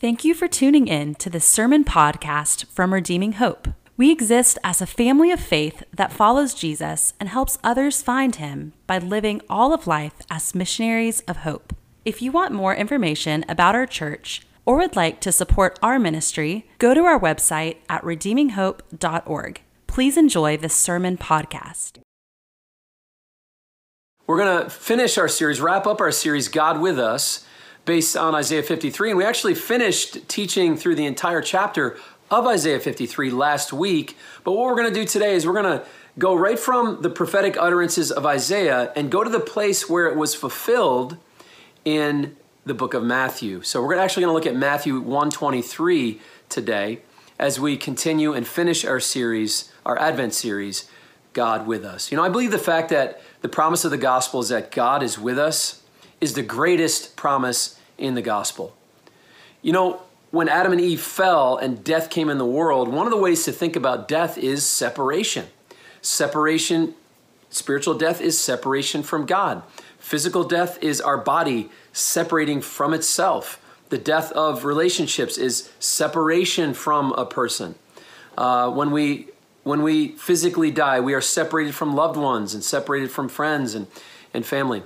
Thank you for tuning in to the Sermon Podcast from Redeeming Hope. We exist as a family of faith that follows Jesus and helps others find him by living all of life as missionaries of hope. If you want more information about our church or would like to support our ministry, go to our website at redeeminghope.org. Please enjoy this sermon podcast. We're going to finish our series, wrap up our series, God with Us, based on Isaiah 53. And we actually finished teaching through the entire chapter of Isaiah 53 last week. But what we're going to do today is we're going to go right from the prophetic utterances of Isaiah and go to the place where it was fulfilled in the book of Matthew. So we're actually going to look at Matthew 123 today as we continue and finish our series, our Advent series, God with us. You know, I believe the fact that the promise of the gospel is that God is with us is the greatest promise in the gospel. You know, when Adam and Eve fell and death came in the world, one of the ways to think about death is separation. Separation, spiritual death is separation from God. Physical death is our body separating from itself. The death of relationships is separation from a person. Uh, when we when we physically die, we are separated from loved ones and separated from friends and, and family.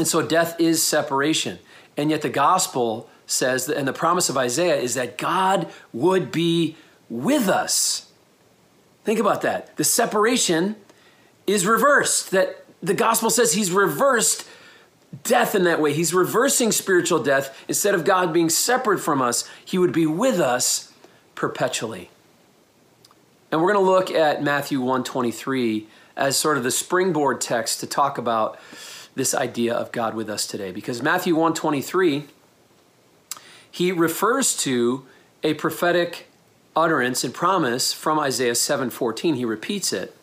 And so death is separation. And yet the gospel says, and the promise of Isaiah is that God would be with us. Think about that. The separation is reversed, that the gospel says he's reversed death in that way. He's reversing spiritual death. Instead of God being separate from us, he would be with us perpetually. And we're going to look at Matthew 123 as sort of the springboard text to talk about this idea of God with us today because Matthew 123 he refers to a prophetic utterance and promise from Isaiah 7:14 he repeats it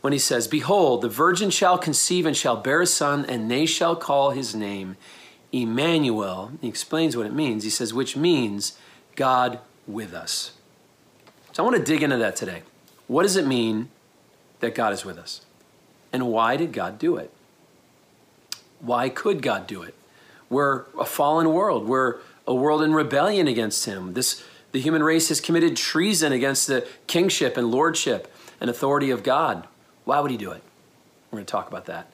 when he says behold the virgin shall conceive and shall bear a son and they shall call his name Emmanuel he explains what it means he says which means God with us so I want to dig into that today. What does it mean that God is with us? And why did God do it? Why could God do it? We're a fallen world. We're a world in rebellion against Him. This, the human race has committed treason against the kingship and lordship and authority of God. Why would He do it? We're going to talk about that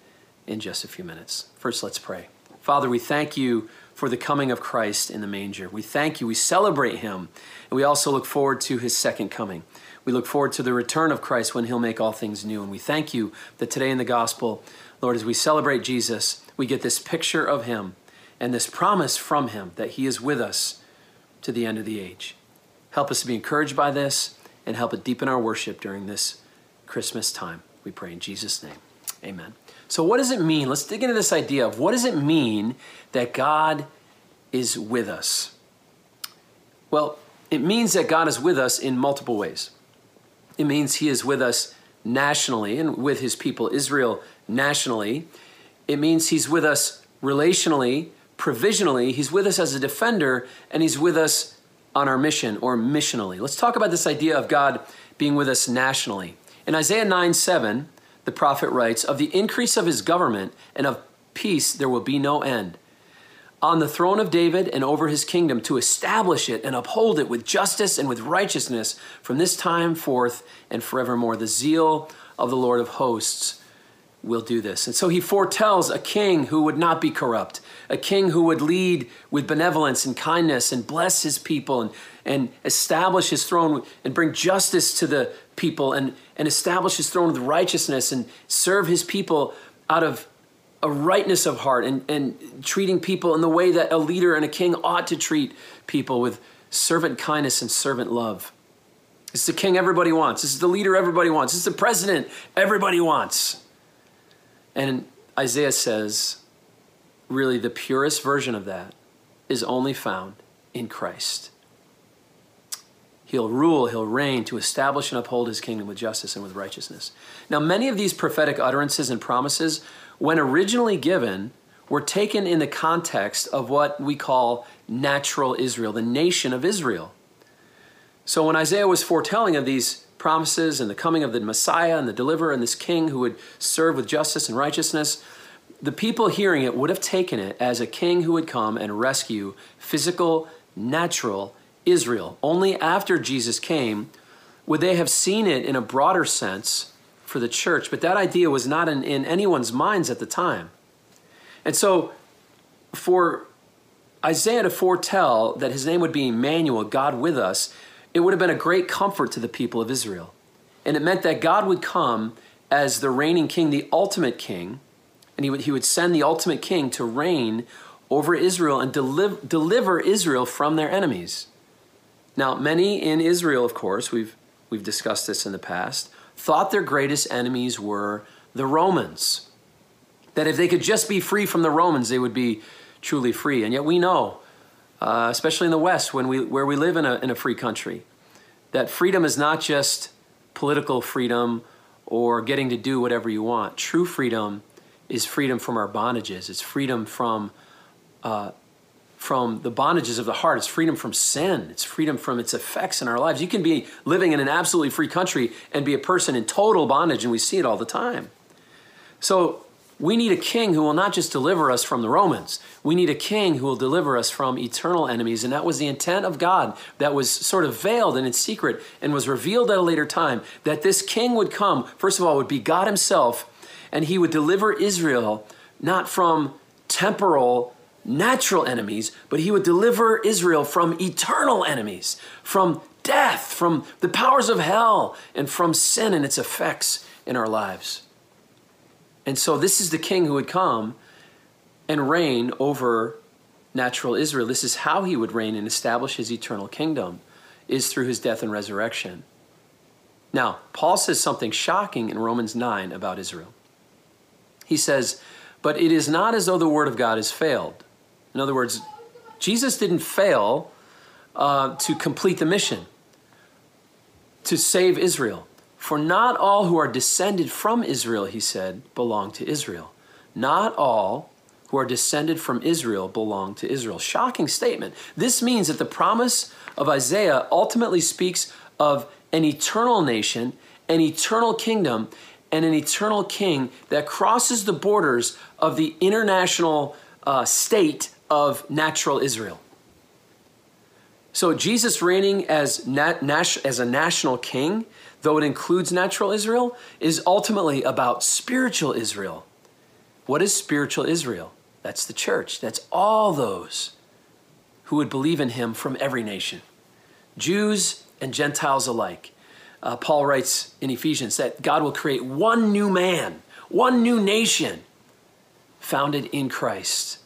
in just a few minutes. First, let's pray. Father, we thank you for the coming of Christ in the manger. We thank you. We celebrate him. And we also look forward to his second coming. We look forward to the return of Christ when he'll make all things new. And we thank you that today in the gospel, Lord, as we celebrate Jesus, we get this picture of him and this promise from him that he is with us to the end of the age. Help us to be encouraged by this and help it deepen our worship during this Christmas time. We pray in Jesus' name. Amen. So, what does it mean? Let's dig into this idea of what does it mean that God is with us? Well, it means that God is with us in multiple ways. It means He is with us nationally and with His people, Israel, nationally. It means He's with us relationally, provisionally. He's with us as a defender, and He's with us on our mission or missionally. Let's talk about this idea of God being with us nationally. In Isaiah 9 7, the prophet writes, Of the increase of his government and of peace there will be no end. On the throne of David and over his kingdom to establish it and uphold it with justice and with righteousness from this time forth and forevermore. The zeal of the Lord of hosts will do this. And so he foretells a king who would not be corrupt, a king who would lead with benevolence and kindness and bless his people and, and establish his throne and bring justice to the people and, and establish his throne with righteousness and serve his people out of a rightness of heart and, and treating people in the way that a leader and a king ought to treat people with servant kindness and servant love. This is the king everybody wants. This is the leader everybody wants. This is the president everybody wants. And Isaiah says, really, the purest version of that is only found in Christ. He'll rule, he'll reign to establish and uphold his kingdom with justice and with righteousness. Now, many of these prophetic utterances and promises, when originally given, were taken in the context of what we call natural Israel, the nation of Israel. So when Isaiah was foretelling of these promises and the coming of the Messiah and the deliverer and this king who would serve with justice and righteousness, the people hearing it would have taken it as a king who would come and rescue physical, natural Israel. Only after Jesus came would they have seen it in a broader sense for the church, but that idea was not in, in anyone's minds at the time. And so, for Isaiah to foretell that his name would be Emmanuel, God with us, it would have been a great comfort to the people of Israel. And it meant that God would come as the reigning king, the ultimate king, and he would, he would send the ultimate king to reign over Israel and deliver, deliver Israel from their enemies. Now, many in Israel, of course, we've, we've discussed this in the past, thought their greatest enemies were the Romans. That if they could just be free from the Romans, they would be truly free. And yet we know, uh, especially in the West, when we, where we live in a, in a free country, that freedom is not just political freedom or getting to do whatever you want. True freedom is freedom from our bondages. It's freedom from uh, from the bondages of the heart. It's freedom from sin. It's freedom from its effects in our lives. You can be living in an absolutely free country and be a person in total bondage, and we see it all the time. So we need a king who will not just deliver us from the Romans. We need a king who will deliver us from eternal enemies. And that was the intent of God that was sort of veiled and in secret and was revealed at a later time that this king would come, first of all, would be God himself, and he would deliver Israel not from temporal natural enemies, but he would deliver Israel from eternal enemies, from death, from the powers of hell, and from sin and its effects in our lives. And so, this is the king who would come and reign over natural Israel. This is how he would reign and establish his eternal kingdom, is through his death and resurrection. Now, Paul says something shocking in Romans 9 about Israel. He says, But it is not as though the word of God has failed. In other words, Jesus didn't fail uh, to complete the mission, to save Israel. For not all who are descended from Israel, he said, belong to Israel. Not all who are descended from Israel belong to Israel. Shocking statement. This means that the promise of Isaiah ultimately speaks of an eternal nation, an eternal kingdom, and an eternal king that crosses the borders of the international uh, state of natural Israel. So Jesus reigning as, nat- as a national king, though it includes natural Israel, is ultimately about spiritual Israel. What is spiritual Israel? That's the church. That's all those who would believe in him from every nation, Jews and Gentiles alike. Uh, Paul writes in Ephesians that God will create one new man, one new nation founded in Christ.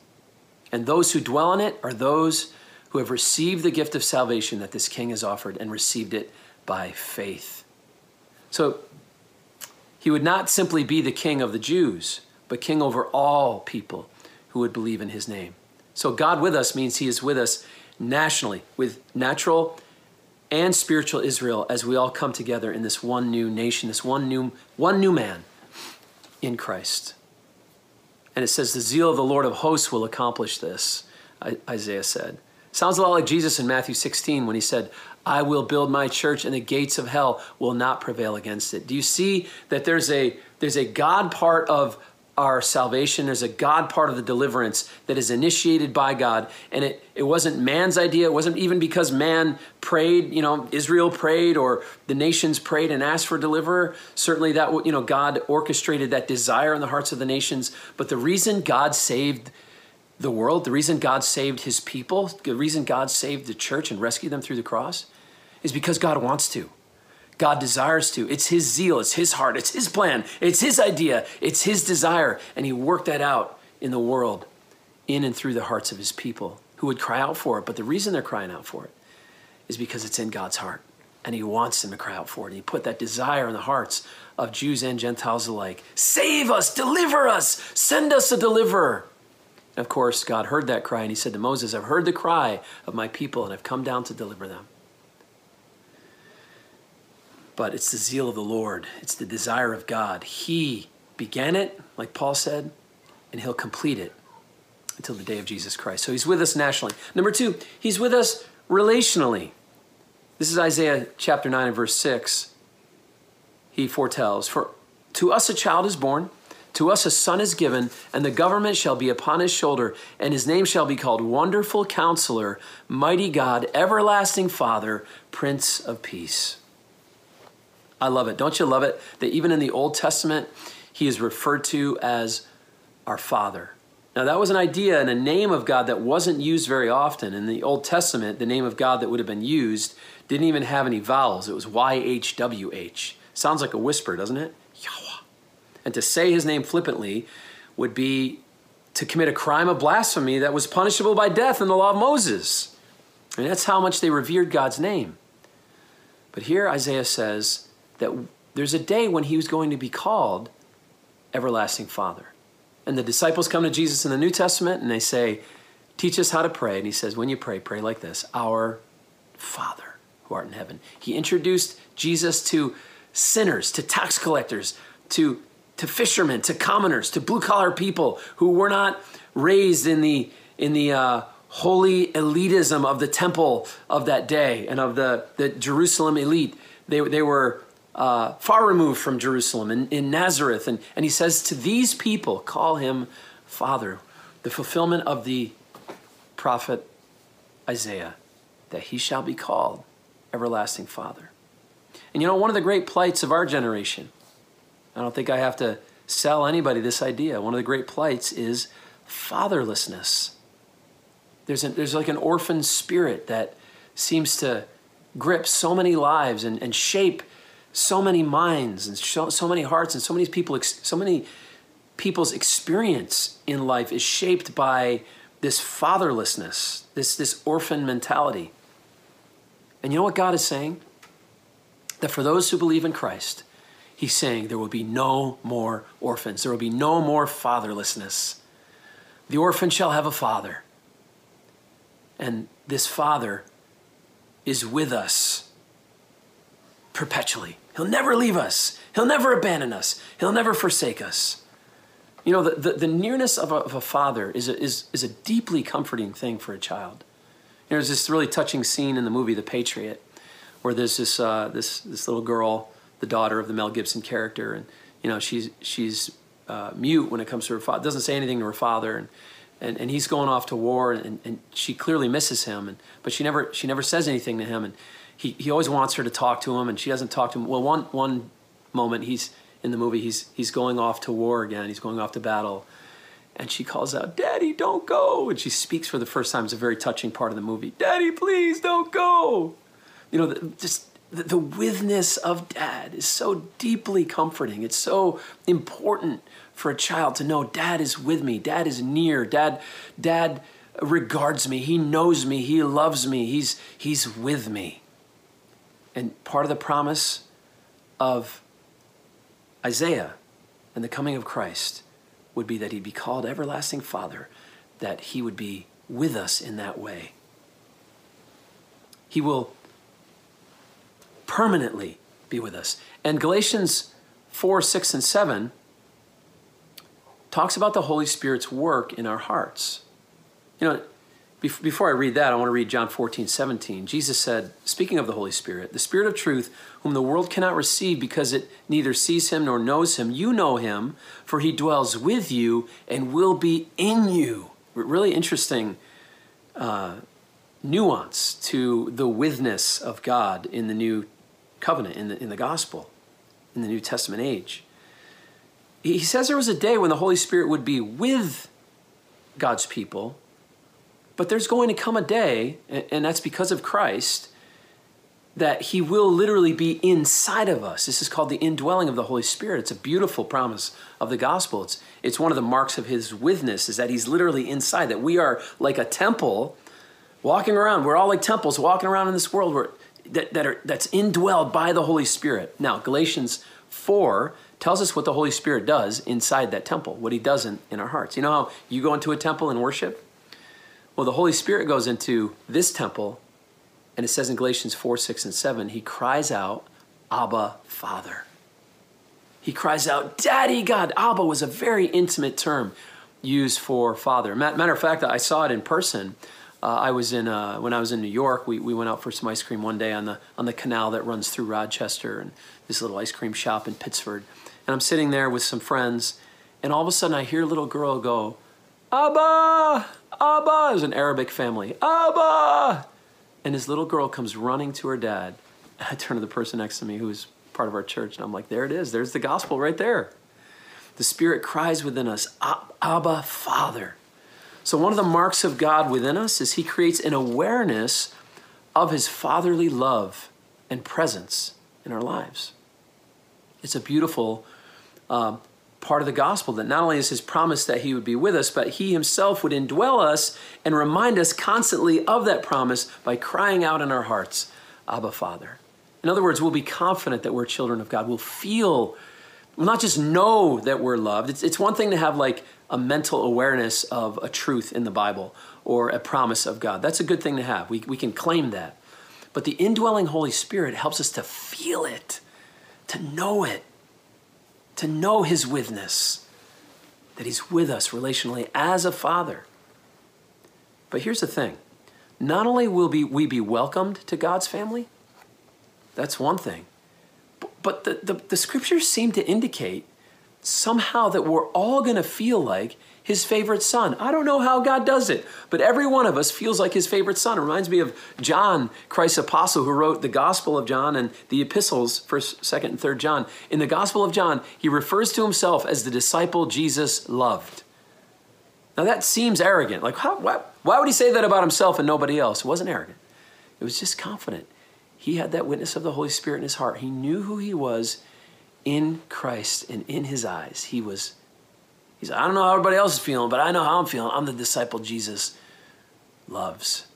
And those who dwell in it are those who have received the gift of salvation that this king has offered and received it by faith. So he would not simply be the king of the Jews, but king over all people who would believe in his name. So God with us means he is with us nationally, with natural and spiritual Israel as we all come together in this one new nation, this one new one new man in Christ. And it says, The zeal of the Lord of hosts will accomplish this, Isaiah said. Sounds a lot like Jesus in Matthew 16 when he said, I will build my church and the gates of hell will not prevail against it. Do you see that there's a there's a God part of our salvation. There's a God part of the deliverance that is initiated by God. And it, it wasn't man's idea. It wasn't even because man prayed, you know, Israel prayed or the nations prayed and asked for deliverer. Certainly that, you know, God orchestrated that desire in the hearts of the nations. But the reason God saved the world, the reason God saved his people, the reason God saved the church and rescued them through the cross is because God wants to. God desires to. It's His zeal, it's His heart, it's His plan, it's His idea, it's His desire. And He worked that out in the world, in and through the hearts of His people who would cry out for it. But the reason they're crying out for it is because it's in God's heart. And He wants them to cry out for it. And He put that desire in the hearts of Jews and Gentiles alike Save us, deliver us, send us a deliverer. Of course, God heard that cry and He said to Moses, I've heard the cry of my people and I've come down to deliver them but it's the zeal of the Lord. It's the desire of God. He began it, like Paul said, and he'll complete it until the day of Jesus Christ. So he's with us nationally. Number two, he's with us relationally. This is Isaiah chapter 9 and verse 6. He foretells, For to us a child is born, To us a son is given, and the government shall be upon his shoulder, and his name shall be called Wonderful Counselor, Mighty God, Everlasting Father, Prince of Peace. I love it. Don't you love it that even in the Old Testament, he is referred to as our Father? Now, that was an idea and a name of God that wasn't used very often. In the Old Testament, the name of God that would have been used didn't even have any vowels. It was YHWH. Sounds like a whisper, doesn't it? Yahweh. And to say his name flippantly would be to commit a crime of blasphemy that was punishable by death in the law of Moses. And that's how much they revered God's name. But here Isaiah says that there's a day when he was going to be called Everlasting Father. And the disciples come to Jesus in the New Testament and they say, Teach us how to pray. And he says, When you pray, pray like this Our Father who art in heaven. He introduced Jesus to sinners, to tax collectors, to to fishermen, to commoners, to blue collar people who were not raised in the in the uh, holy elitism of the temple of that day and of the, the Jerusalem elite. They, they were uh, far removed from Jerusalem in, in Nazareth. And, and he says to these people, call him Father, the fulfillment of the prophet Isaiah, that he shall be called Everlasting Father. And you know, one of the great plights of our generation I don't think I have to sell anybody this idea. One of the great plights is fatherlessness. There's, a, there's like an orphan spirit that seems to grip so many lives and, and shape so many minds and so, so many hearts and so many people so many people's experience in life is shaped by this fatherlessness this this orphan mentality and you know what god is saying that for those who believe in christ he's saying there will be no more orphans, there will be no more fatherlessness. The orphan shall have a father. And this father is with us perpetually. He'll never leave us, he'll never abandon us, he'll never forsake us. You know, the, the, the nearness of a, of a father is a, is, is a deeply comforting thing for a child. You know, there's this really touching scene in the movie The Patriot where there's this, uh, this, this little girl the daughter of the Mel Gibson character, and you know she's she's uh, mute when it comes to her father. Doesn't say anything to her father, and and, and he's going off to war, and, and she clearly misses him, and but she never she never says anything to him, and he, he always wants her to talk to him, and she doesn't talk to him. Well, one one moment he's in the movie he's he's going off to war again. He's going off to battle. And she calls out, Daddy, don't go. And she speaks for the first time. It's a very touching part of the movie. Daddy, please don't go. You know, just the, the withness of dad is so deeply comforting. It's so important for a child to know dad is with me, dad is near, dad, dad regards me, he knows me, he loves me, he's, he's with me. And part of the promise of Isaiah and the coming of Christ would be that he'd be called Everlasting Father, that he would be with us in that way. He will permanently be with us. And Galatians 4, 6, and 7 talks about the Holy Spirit's work in our hearts. You know, before I read that, I want to read John 14, 17. Jesus said, speaking of the Holy Spirit, the Spirit of truth, whom the world cannot receive because it neither sees him nor knows him, you know him, for he dwells with you and will be in you. Really interesting uh, nuance to the withness of God in the New covenant in the, in the gospel, in the New Testament age. He says there was a day when the Holy Spirit would be with God's people, but there's going to come a day, and that's because of Christ, that He will literally be inside of us. This is called the indwelling of the Holy Spirit. It's a beautiful promise of the gospel. It's, it's one of the marks of His withness, is that He's literally inside, that we are like a temple walking around. We're all like temples walking around in this world where that, that are, that's indwelled by the Holy Spirit. Now, Galatians 4 tells us what the Holy Spirit does inside that temple, what he does in, in our hearts. You know how you go into a temple and worship? Well, the Holy Spirit goes into this temple, and it says in Galatians 4, 6, and 7, he cries out, Abba, Father. He cries out, Daddy God. Abba was a very intimate term used for father. Matter of fact, I saw it in person uh, I was in uh, when I was in New York. We, we went out for some ice cream one day on the on the canal that runs through Rochester and this little ice cream shop in Pittsford. And I'm sitting there with some friends, And all of a sudden, I hear a little girl go, Abba, Abba. Was an Arabic family. Abba. And his little girl comes running to her dad. I turn to the person next to me who's part of our church, and I'm like, there it is. There's the gospel right there. The Spirit cries within us, Abba, Father. So, one of the marks of God within us is He creates an awareness of His fatherly love and presence in our lives. It's a beautiful uh, part of the gospel that not only is His promise that He would be with us, but He Himself would indwell us and remind us constantly of that promise by crying out in our hearts, Abba, Father. In other words, we'll be confident that we're children of God. We'll feel, we'll not just know that we're loved. It's, it's one thing to have like a mental awareness of a truth in the Bible or a promise of God. That's a good thing to have. We, we can claim that. But the indwelling Holy Spirit helps us to feel it, to know it, to know His witness, that He's with us relationally as a Father. But here's the thing not only will we be welcomed to God's family, that's one thing, but the, the, the scriptures seem to indicate somehow that we're all going to feel like his favorite son. I don't know how God does it, but every one of us feels like his favorite son. It reminds me of John, Christ's apostle, who wrote the Gospel of John and the epistles, 1st, 2nd, and 3rd John. In the Gospel of John, he refers to himself as the disciple Jesus loved. Now that seems arrogant. Like, how, why, why would he say that about himself and nobody else? It wasn't arrogant, it was just confident. He had that witness of the Holy Spirit in his heart. He knew who he was in Christ and in his eyes, he was, he's, like I don't know how everybody else is feeling, but I know how I'm feeling. I'm the disciple Jesus loves.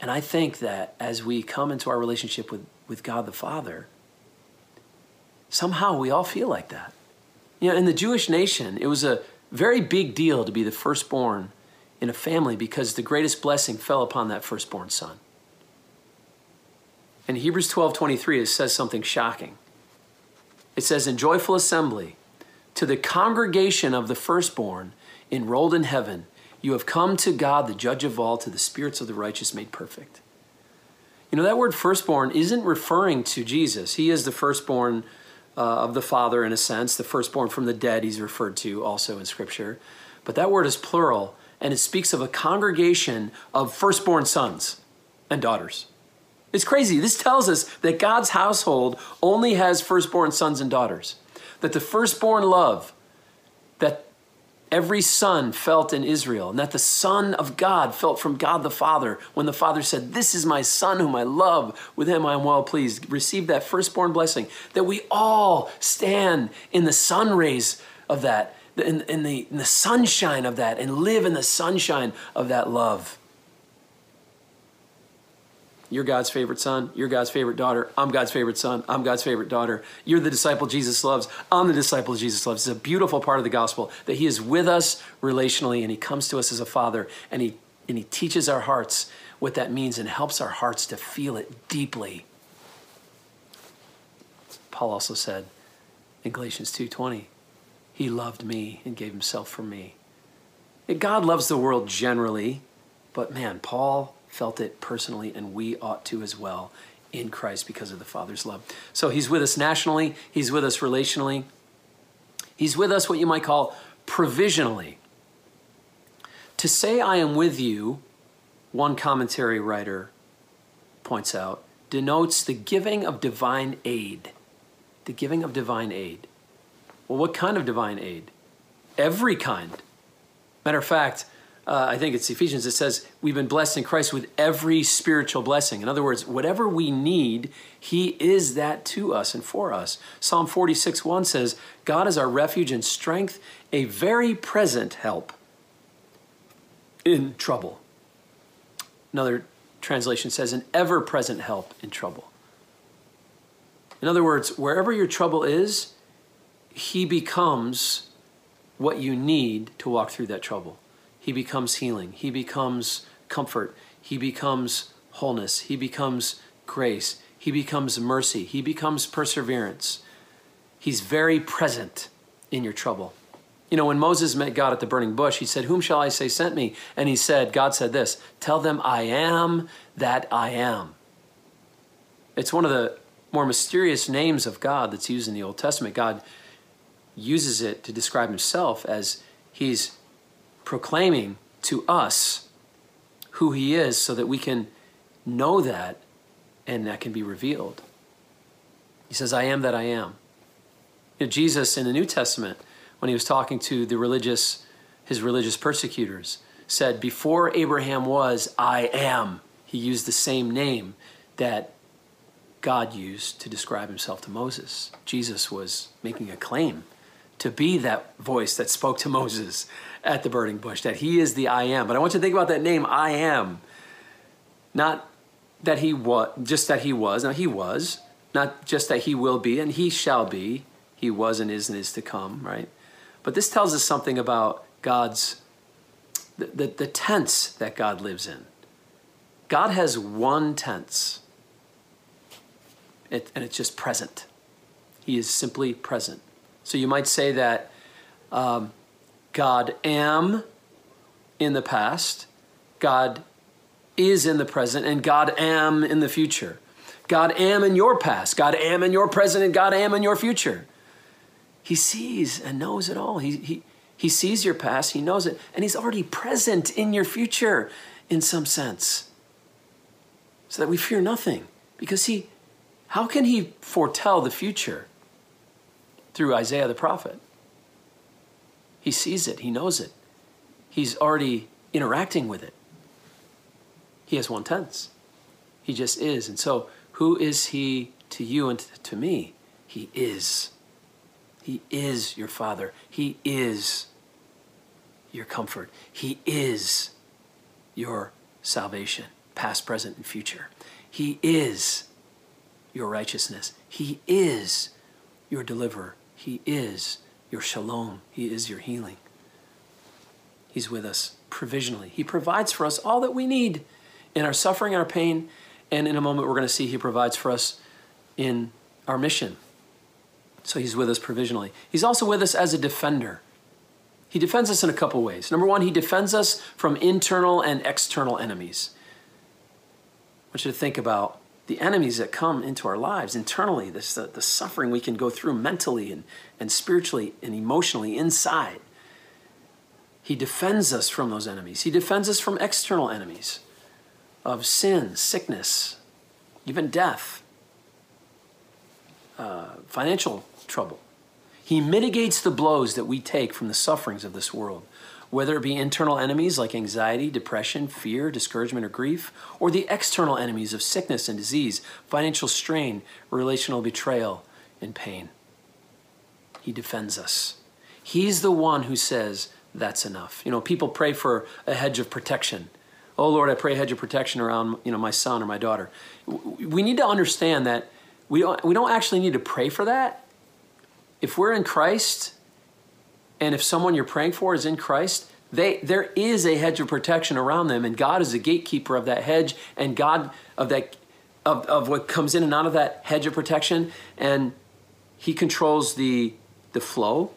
And I think that as we come into our relationship with, with God the Father, somehow we all feel like that. You know, in the Jewish nation, it was a very big deal to be the firstborn in a family because the greatest blessing fell upon that firstborn son. In Hebrews 12 23, it says something shocking. It says, In joyful assembly, to the congregation of the firstborn enrolled in heaven, you have come to God, the judge of all, to the spirits of the righteous made perfect. You know, that word firstborn isn't referring to Jesus. He is the firstborn uh, of the Father, in a sense, the firstborn from the dead, he's referred to also in Scripture. But that word is plural, and it speaks of a congregation of firstborn sons and daughters. It's crazy. This tells us that God's household only has firstborn sons and daughters. That the firstborn love that every son felt in Israel, and that the Son of God felt from God the Father when the Father said, This is my Son whom I love, with him I am well pleased. Receive that firstborn blessing. That we all stand in the sun rays of that, in, in, the, in the sunshine of that, and live in the sunshine of that love. You're God's favorite son. You're God's favorite daughter. I'm God's favorite son. I'm God's favorite daughter. You're the disciple Jesus loves. I'm the disciple Jesus loves. It's a beautiful part of the gospel that He is with us relationally and He comes to us as a father and He, and he teaches our hearts what that means and helps our hearts to feel it deeply. Paul also said in Galatians 2:20, He loved me and gave Himself for me. God loves the world generally, but man, Paul felt it personally, and we ought to as well in Christ because of the Father's love. So he's with us nationally, he's with us relationally, he's with us what you might call provisionally. To say I am with you, one commentary writer points out, denotes the giving of divine aid. The giving of divine aid. Well, what kind of divine aid? Every kind. Matter of fact, uh, I think it's Ephesians, it says, we've been blessed in Christ with every spiritual blessing. In other words, whatever we need, He is that to us and for us. Psalm 46 1 says, God is our refuge and strength, a very present help in trouble. Another translation says, an ever present help in trouble. In other words, wherever your trouble is, He becomes what you need to walk through that trouble he becomes healing. He becomes comfort. He becomes wholeness. He becomes grace. He becomes mercy. He becomes perseverance. He's very present in your trouble. You know, when Moses met God at the burning bush, he said, Whom shall I say sent me? And he said, God said this, Tell them I am that I am. It's one of the more mysterious names of God that's used in the Old Testament. God uses it to describe himself as he's proclaiming to us who he is so that we can know that and that can be revealed. He says, I am that I am. You know, Jesus in the New Testament, when he was talking to the religious, his religious persecutors, said, Before Abraham was, I am. He used the same name that God used to describe himself to Moses. Jesus was making a claim to be that voice that spoke to Moses at the burning bush, that he is the I am. But I want you to think about that name, I am. Not that he was, just that he was. Now, he was. Not just that he will be and he shall be. He was and is and is to come, right? But this tells us something about God's, the, the, the tense that God lives in. God has one tense, it, and it's just present. He is simply present. So you might say that um, God am in the past, God is in the present, and God am in the future. God am in your past, God am in your present, and God am in your future. He sees and knows it all. He, he, he sees your past, he knows it, and he's already present in your future in some sense. So that we fear nothing. Because he, how can he foretell the future? Through Isaiah the prophet. He sees it, he knows it. He's already interacting with it. He has one tense. He just is. And so, who is he to you and to me? He is. He is your Father. He is your comfort. He is your salvation, past, present, and future. He is your righteousness. He is your deliverer. He is your shalom. He is your healing. He's with us provisionally. He provides for us all that we need in our suffering, our pain, and in a moment we're going to see He provides for us in our mission. So He's with us provisionally. He's also with us as a defender. He defends us in a couple ways. Number one, He defends us from internal and external enemies. I want you to think about the enemies that come into our lives internally, this, the, the suffering we can go through mentally and, and spiritually and emotionally inside. He defends us from those enemies. He defends us from external enemies of sin, sickness, even death, uh, financial trouble. He mitigates the blows that we take from the sufferings of this world, whether it be internal enemies like anxiety, depression, fear, discouragement, or grief, or the external enemies of sickness and disease, financial strain, relational betrayal, and pain. He defends us. He's the one who says, That's enough. You know, people pray for a hedge of protection oh Lord, I pray a hedge of protection around you know my son or my daughter. We need to understand that we don't we don't actually need to pray for that. If we're in Christ, and if someone you're praying for is in Christ, they there is a hedge of protection around them, and God is the gatekeeper of that hedge, and God of that of, of what comes in and out of that hedge of protection, and He controls the the flow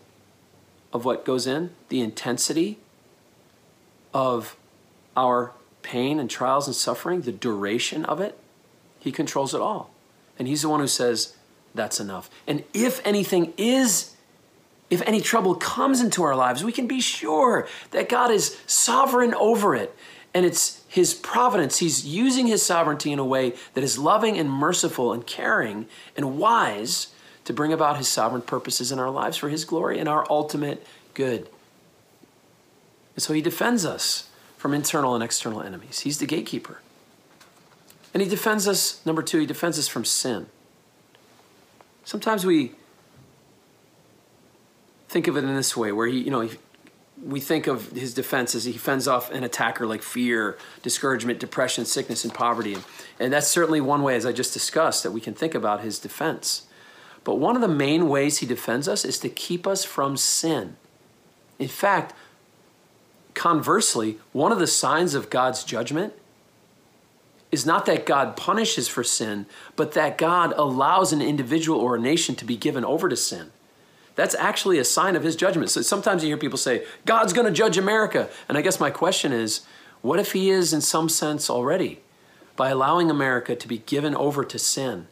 of what goes in, the intensity of our pain and trials and suffering, the duration of it, He controls it all. And He's the one who says, that's enough. And if anything is, if any trouble comes into our lives, we can be sure that God is sovereign over it. And it's His providence. He's using His sovereignty in a way that is loving and merciful and caring and wise to bring about His sovereign purposes in our lives for His glory and our ultimate good. And so He defends us from internal and external enemies. He's the gatekeeper. And he defends us, number two, he defends us from sin. Sometimes we think of it in this way, where he, you know, he, we think of his defense as he fends off an attacker like fear, discouragement, depression, sickness, and poverty. And that's certainly one way, as I just discussed, that we can think about his defense. But one of the main ways he defends us is to keep us from sin. In fact, Conversely, one of the signs of God's judgment is not that God punishes for sin, but that God allows an individual or a nation to be given over to sin. That's actually a sign of his judgment. So sometimes you hear people say, God's going to judge America. And I guess my question is, what if he is in some sense already by allowing America to be given over to sin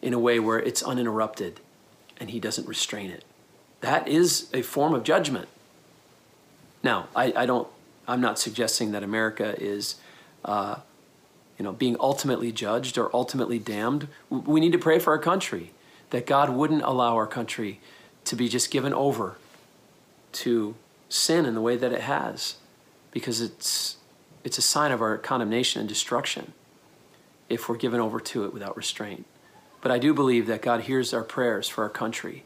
in a way where it's uninterrupted and he doesn't restrain it? that is a form of judgment. Now, I, I don't, I'm not suggesting that America is, uh, you know, being ultimately judged or ultimately damned. We need to pray for our country, that God wouldn't allow our country to be just given over to sin in the way that it has, because it's, it's a sign of our condemnation and destruction if we're given over to it without restraint. But I do believe that God hears our prayers for our country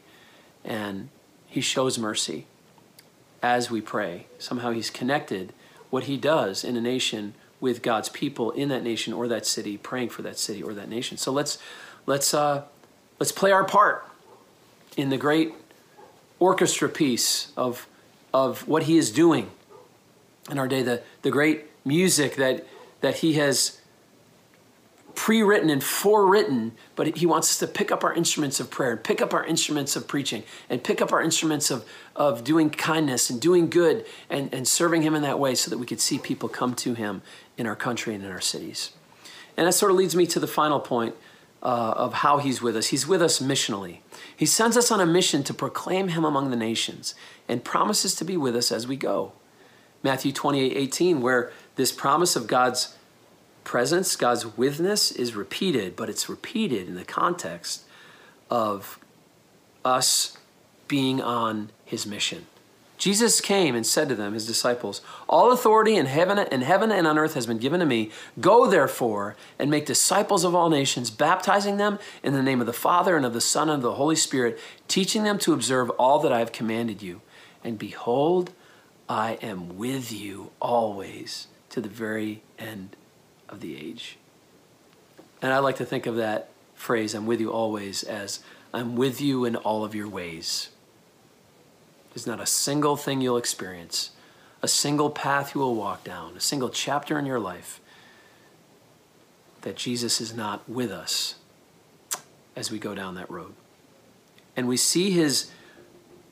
and He shows mercy as we pray. Somehow He's connected what He does in a nation with God's people in that nation or that city, praying for that city or that nation. So let's let's uh, let's play our part in the great orchestra piece of of what He is doing in our day. The the great music that that He has pre-written and forewritten, but he wants us to pick up our instruments of prayer and pick up our instruments of preaching and pick up our instruments of, of doing kindness and doing good and, and serving him in that way so that we could see people come to him in our country and in our cities. And that sort of leads me to the final point uh, of how he's with us. He's with us missionally. He sends us on a mission to proclaim him among the nations and promises to be with us as we go. Matthew 28, 18, where this promise of God's presence, God's withness is repeated, but it's repeated in the context of us being on his mission. Jesus came and said to them, his disciples, All authority in heaven, in heaven and on earth has been given to me. Go therefore and make disciples of all nations, baptizing them in the name of the Father and of the Son and of the Holy Spirit, teaching them to observe all that I have commanded you. And behold, I am with you always to the very end of the age. And I like to think of that phrase, I'm with you always, as I'm with you in all of your ways. There's not a single thing you'll experience, a single path you will walk down, a single chapter in your life that Jesus is not with us as we go down that road. And we see his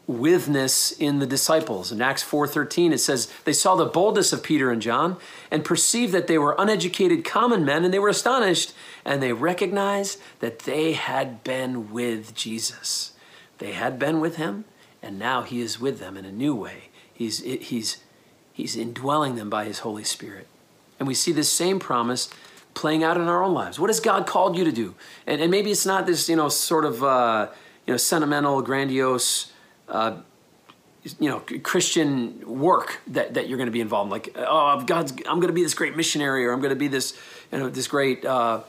withness in the disciples. In Acts 4:13 it says they saw the boldness of Peter and John and perceived that they were uneducated common men and they were astonished and they recognized that they had been with Jesus. They had been with him and now he is with them in a new way. He's he's he's indwelling them by his Holy Spirit. And we see this same promise playing out in our own lives. What has God called you to do? And, and maybe it's not this, you know, sort of uh, you know, sentimental, grandiose uh, you know Christian work that, that you're going to be involved in. Like, oh, God's, I'm going to be this great missionary, or I'm going to be this, you know, this great uh,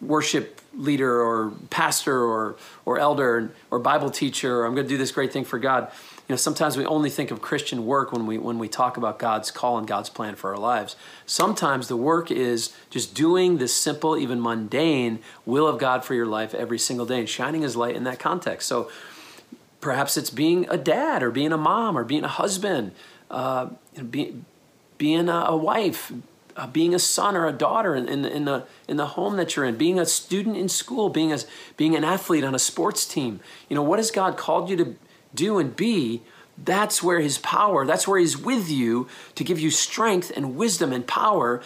worship leader, or pastor, or or elder, or Bible teacher. Or I'm going to do this great thing for God. You know, sometimes we only think of Christian work when we when we talk about God's call and God's plan for our lives. Sometimes the work is just doing this simple, even mundane will of God for your life every single day and shining His light in that context. So Perhaps it's being a dad or being a mom or being a husband, uh, be, being a, a wife, uh, being a son or a daughter in, in, in, the, in the home that you're in, being a student in school, being, a, being an athlete on a sports team. You know, what has God called you to do and be? That's where His power, that's where He's with you to give you strength and wisdom and power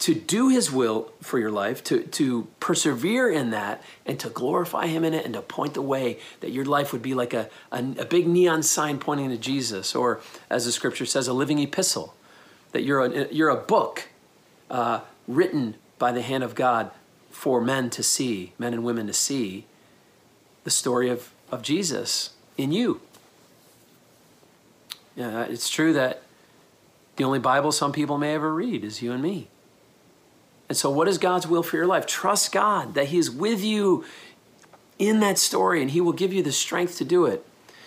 to do his will for your life, to, to persevere in that, and to glorify him in it, and to point the way that your life would be like a, a, a big neon sign pointing to Jesus, or as the scripture says, a living epistle, that you're a, you're a book uh, written by the hand of God for men to see, men and women to see the story of, of Jesus in you. Yeah, it's true that the only Bible some people may ever read is you and me. And so, what is God's will for your life? Trust God that He is with you in that story and He will give you the strength to do it.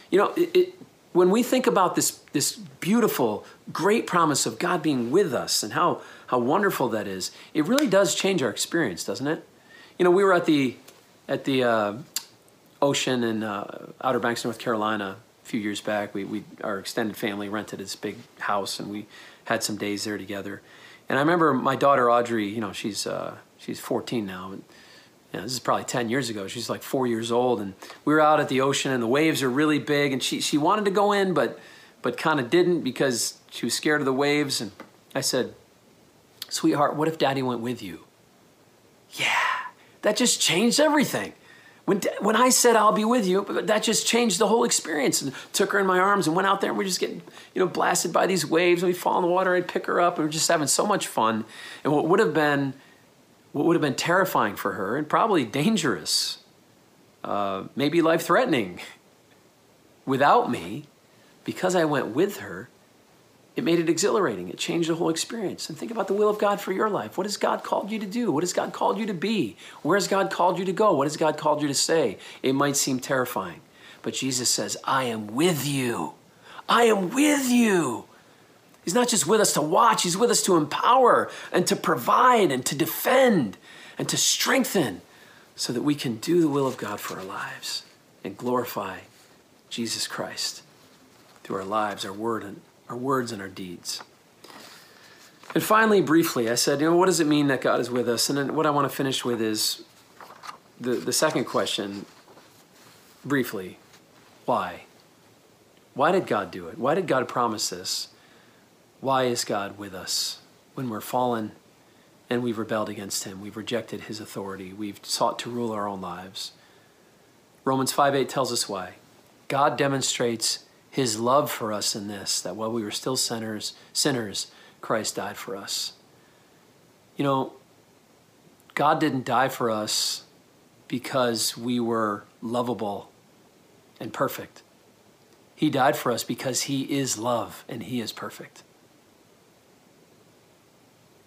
You know, it, it, when we think about this, this beautiful, great promise of God being with us and how, how wonderful that is, it really does change our experience, doesn't it? You know, we were at the, at the uh, ocean in uh, Outer Banks, North Carolina, a few years back. We, we, our extended family rented this big house and we had some days there together. And I remember my daughter Audrey, you know, she's uh, she's 14 now. And, you know, this is probably 10 years ago. She's like four years old, and we were out at the ocean, and the waves are really big. And she she wanted to go in, but but kind of didn't because she was scared of the waves. And I said, "Sweetheart, what if Daddy went with you?" Yeah, that just changed everything. When, when I said I'll be with you, that just changed the whole experience. And took her in my arms and went out there and we're just getting, you know, blasted by these waves and we fall in the water. I'd pick her up and we're just having so much fun. And what would have been, what would have been terrifying for her and probably dangerous, uh, maybe life threatening, without me, because I went with her, it made it exhilarating. It changed the whole experience. And think about the will of God for your life. What has God called you to do? What has God called you to be? Where has God called you to go? What has God called you to say? It might seem terrifying, but Jesus says, I am with you. I am with you. He's not just with us to watch, He's with us to empower and to provide and to defend and to strengthen so that we can do the will of God for our lives and glorify Jesus Christ through our lives, our word, and our words and our deeds. And finally, briefly, I said, you know, what does it mean that God is with us? And what I want to finish with is the, the second question, briefly, why? Why did God do it? Why did God promise this? Why is God with us when we're fallen and we've rebelled against Him? We've rejected His authority. We've sought to rule our own lives. Romans 5 8 tells us why. God demonstrates his love for us in this that while we were still sinners, sinners, Christ died for us. You know, God didn't die for us because we were lovable and perfect. He died for us because He is love and He is perfect.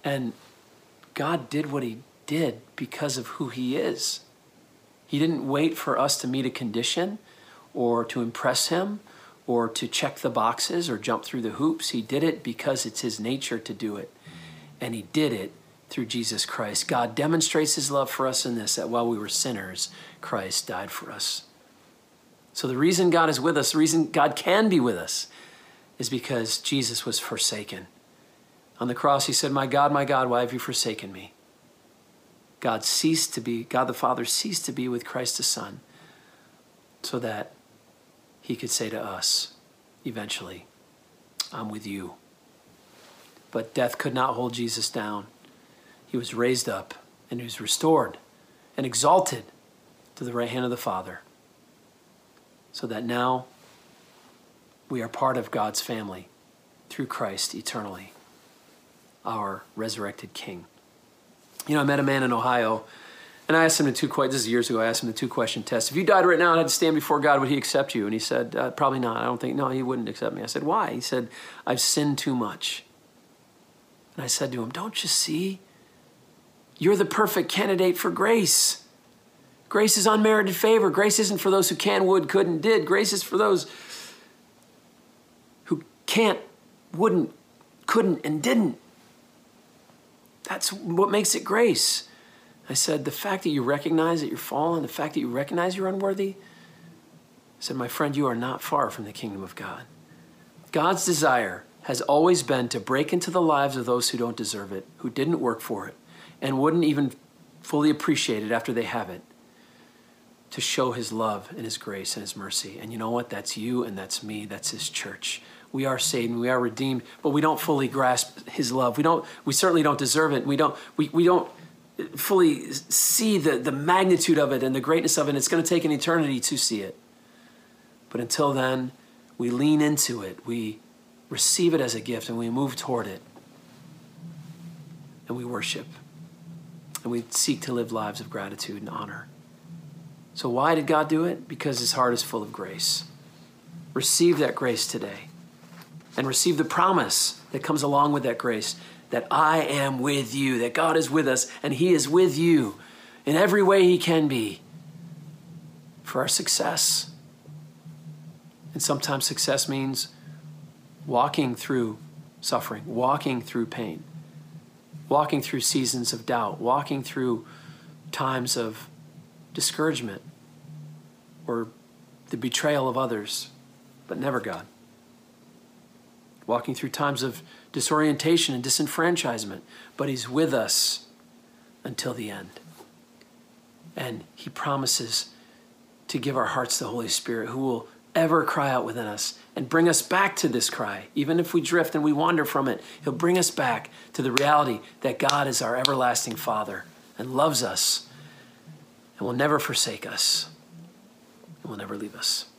And God did what He did because of who He is. He didn't wait for us to meet a condition or to impress Him or to check the boxes or jump through the hoops. He did it because it's his nature to do it. And he did it through Jesus Christ. God demonstrates his love for us in this that while we were sinners, Christ died for us. So the reason God is with us, the reason God can be with us, is because Jesus was forsaken. On the cross, he said, My God, my God, why have you forsaken me? God ceased to be, God the Father ceased to be with Christ the Son so that he could say to us eventually, I'm with you. But death could not hold Jesus down. He was raised up and he was restored and exalted to the right hand of the Father, so that now we are part of God's family through Christ eternally, our resurrected King. You know, I met a man in Ohio and I asked him the two questions, this is years ago, I asked him the two question test. If you died right now and had to stand before God, would he accept you? And he said, uh, probably not. I don't think, no, he wouldn't accept me. I said, why? He said, I've sinned too much. And I said to him, don't you see? You're the perfect candidate for grace. Grace is unmerited favor. Grace isn't for those who can, would, couldn't, did. Grace is for those who can't, wouldn't, couldn't, and didn't. That's what makes it grace. I said, the fact that you recognize that you're fallen, the fact that you recognize you're unworthy, I said, my friend, you are not far from the kingdom of God. God's desire has always been to break into the lives of those who don't deserve it, who didn't work for it, and wouldn't even fully appreciate it after they have it, to show his love and his grace and his mercy. And you know what? That's you and that's me. That's his church. We are saved and we are redeemed, but we don't fully grasp his love. We don't we certainly don't deserve it. We don't we, we don't fully see the, the magnitude of it and the greatness of it. It's going to take an eternity to see it. But until then, we lean into it, we receive it as a gift, and we move toward it. And we worship. And we seek to live lives of gratitude and honor. So, why did God do it? Because his heart is full of grace. Receive that grace today and receive the promise that comes along with that grace that I am with you, that God is with us, and He is with you in every way He can be for our success. And sometimes success means walking through suffering, walking through pain, walking through seasons of doubt, walking through times of discouragement or the betrayal of others, but never God. Walking through times of disorientation and disenfranchisement, but He's with us until the end. And He promises to give our hearts the Holy Spirit who will ever cry out within us and bring us back to this cry. Even if we drift and we wander from it, He'll bring us back to the reality that God is our everlasting Father and loves us and will never forsake us. and will never leave us.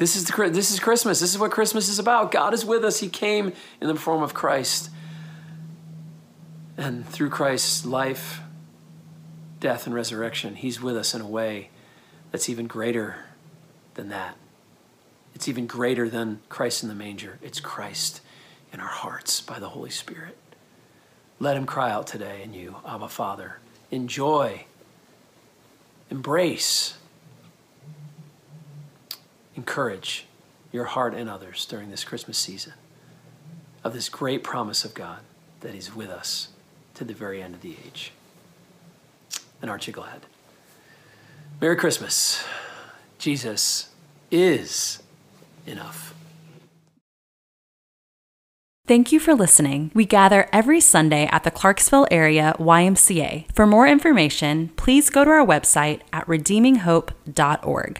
This is, the, this is Christmas. This is what Christmas is about. God is with us. He came in the form of Christ. And through Christ's life, death, and resurrection, He's with us in a way that's even greater than that. It's even greater than Christ in the manger. It's Christ in our hearts by the Holy Spirit. Let Him cry out today in you, Abba Father. Enjoy, embrace, encourage your heart and others during this Christmas season of this great promise of God that He's with us to the very end of the age. And aren't you glad? Merry Christmas. Jesus is enough. Thank you for listening. We gather every Sunday at the Clarksville area YMCA. For more information, please go to our website at redeeminghope.org.